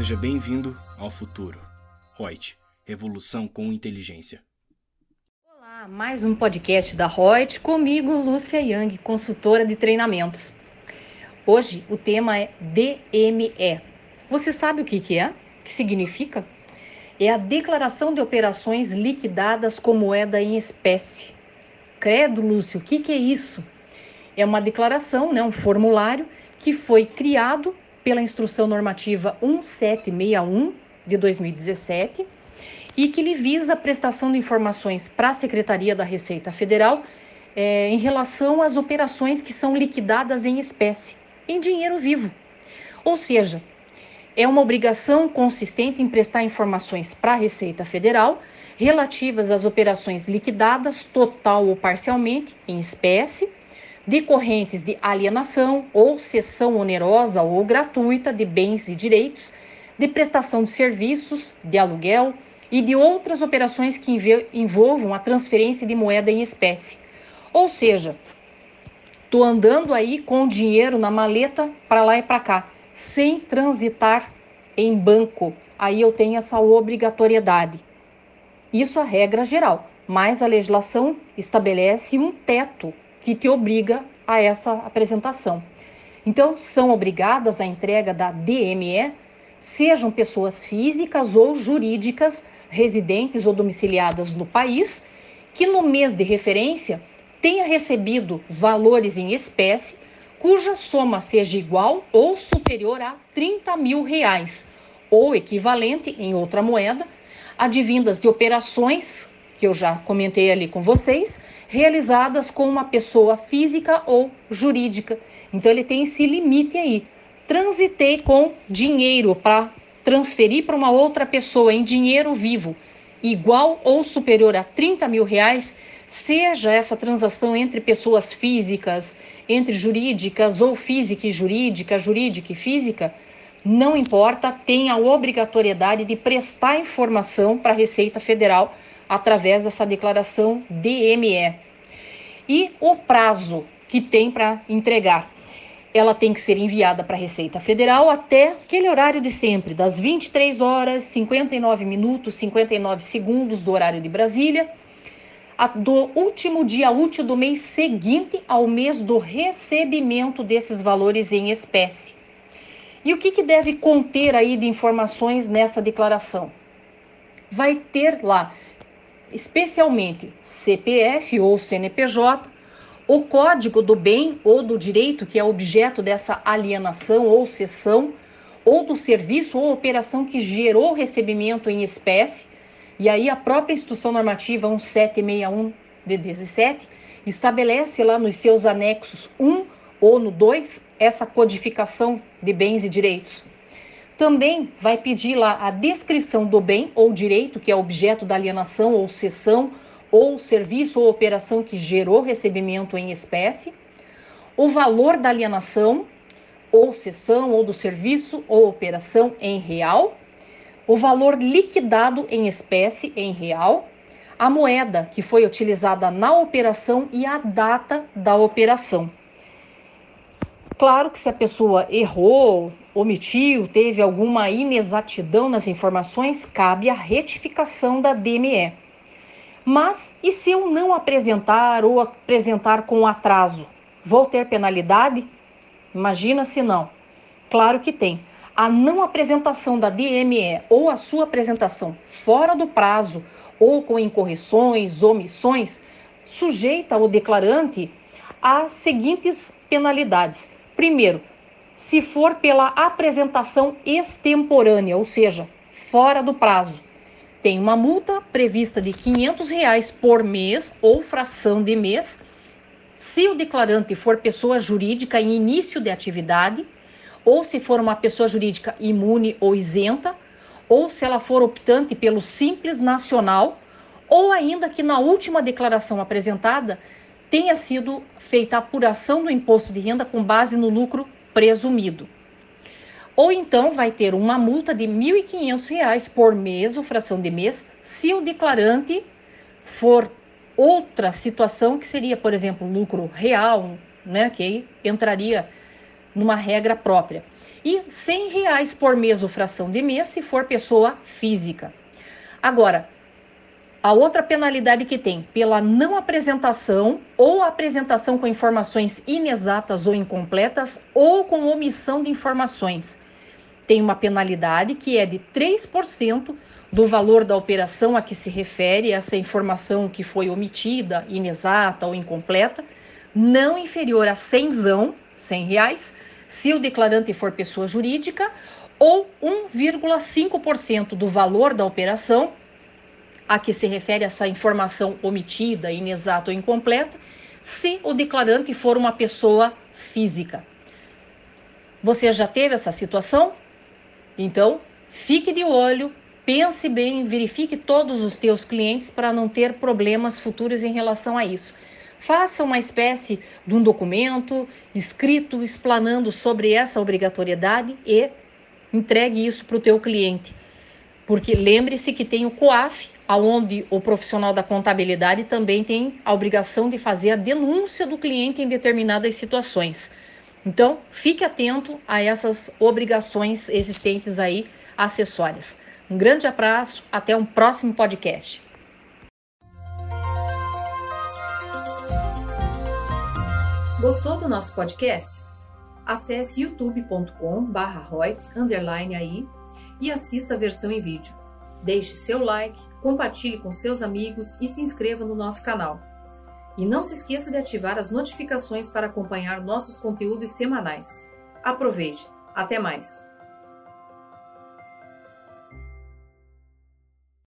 Seja bem-vindo ao futuro. Reut, revolução com inteligência. Olá, mais um podcast da Reut, comigo, Lúcia Yang, consultora de treinamentos. Hoje o tema é DME. Você sabe o que, que é? O que significa? É a declaração de operações liquidadas com moeda em espécie. Credo, Lúcio, o que, que é isso? É uma declaração, né, um formulário que foi criado pela Instrução Normativa 1761 de 2017 e que lhe visa a prestação de informações para a Secretaria da Receita Federal é, em relação às operações que são liquidadas em espécie, em dinheiro vivo. Ou seja, é uma obrigação consistente em prestar informações para a Receita Federal relativas às operações liquidadas, total ou parcialmente, em espécie, decorrentes de alienação ou cessão onerosa ou gratuita de bens e direitos, de prestação de serviços, de aluguel e de outras operações que envolvam a transferência de moeda em espécie. Ou seja, tô andando aí com dinheiro na maleta para lá e para cá, sem transitar em banco. Aí eu tenho essa obrigatoriedade. Isso é a regra geral, mas a legislação estabelece um teto que te obriga a essa apresentação. Então, são obrigadas à entrega da DME, sejam pessoas físicas ou jurídicas residentes ou domiciliadas no país, que no mês de referência tenha recebido valores em espécie cuja soma seja igual ou superior a 30 mil reais, ou equivalente em outra moeda, advindas de operações, que eu já comentei ali com vocês, realizadas com uma pessoa física ou jurídica. Então ele tem esse limite aí. Transitei com dinheiro para transferir para uma outra pessoa em dinheiro vivo, igual ou superior a 30 mil reais, seja essa transação entre pessoas físicas, entre jurídicas ou física e jurídica, jurídica e física, não importa, tem a obrigatoriedade de prestar informação para a Receita Federal através dessa declaração DME. E o prazo que tem para entregar. Ela tem que ser enviada para a Receita Federal até aquele horário de sempre, das 23 horas, 59 minutos, 59 segundos do horário de Brasília, do último dia útil do mês seguinte ao mês do recebimento desses valores em espécie. E o que, que deve conter aí de informações nessa declaração? Vai ter lá especialmente CPF ou CNPJ, o código do bem ou do direito que é objeto dessa alienação ou cessão, ou do serviço ou operação que gerou recebimento em espécie, e aí a própria Instrução Normativa 1761 de 17 estabelece lá nos seus anexos 1 ou no 2 essa codificação de bens e direitos. Também vai pedir lá a descrição do bem ou direito que é objeto da alienação ou cessão ou serviço ou operação que gerou recebimento em espécie, o valor da alienação ou cessão ou do serviço ou operação em real, o valor liquidado em espécie em real, a moeda que foi utilizada na operação e a data da operação. Claro que se a pessoa errou, omitiu, teve alguma inexatidão nas informações, cabe a retificação da DME. Mas e se eu não apresentar ou apresentar com atraso? Vou ter penalidade? Imagina se não. Claro que tem. A não apresentação da DME ou a sua apresentação fora do prazo ou com incorreções, omissões, sujeita o declarante às seguintes penalidades Primeiro, se for pela apresentação extemporânea, ou seja, fora do prazo, tem uma multa prevista de 500 reais por mês ou fração de mês. Se o declarante for pessoa jurídica em início de atividade, ou se for uma pessoa jurídica imune ou isenta, ou se ela for optante pelo Simples Nacional, ou ainda que na última declaração apresentada tenha sido feita a apuração do imposto de renda com base no lucro presumido. Ou então vai ter uma multa de R$ 1.500 por mês ou fração de mês, se o declarante for outra situação que seria, por exemplo, lucro real, né, que entraria numa regra própria. E 100 reais por mês ou fração de mês se for pessoa física. Agora, a outra penalidade que tem pela não apresentação ou apresentação com informações inexatas ou incompletas ou com omissão de informações. Tem uma penalidade que é de 3% do valor da operação a que se refere essa informação que foi omitida, inexata ou incompleta, não inferior a 100, 100 reais, se o declarante for pessoa jurídica, ou 1,5% do valor da operação a que se refere essa informação omitida, inexata ou incompleta, se o declarante for uma pessoa física. Você já teve essa situação? Então, fique de olho, pense bem, verifique todos os teus clientes para não ter problemas futuros em relação a isso. Faça uma espécie de um documento escrito explanando sobre essa obrigatoriedade e entregue isso para o teu cliente. Porque lembre-se que tem o COAF, aonde o profissional da contabilidade também tem a obrigação de fazer a denúncia do cliente em determinadas situações. Então, fique atento a essas obrigações existentes aí acessórias. Um grande abraço, até um próximo podcast. Gostou do nosso podcast? Acesse youtube.com/royts_aí e assista a versão em vídeo. Deixe seu like, compartilhe com seus amigos e se inscreva no nosso canal. E não se esqueça de ativar as notificações para acompanhar nossos conteúdos semanais. Aproveite! Até mais!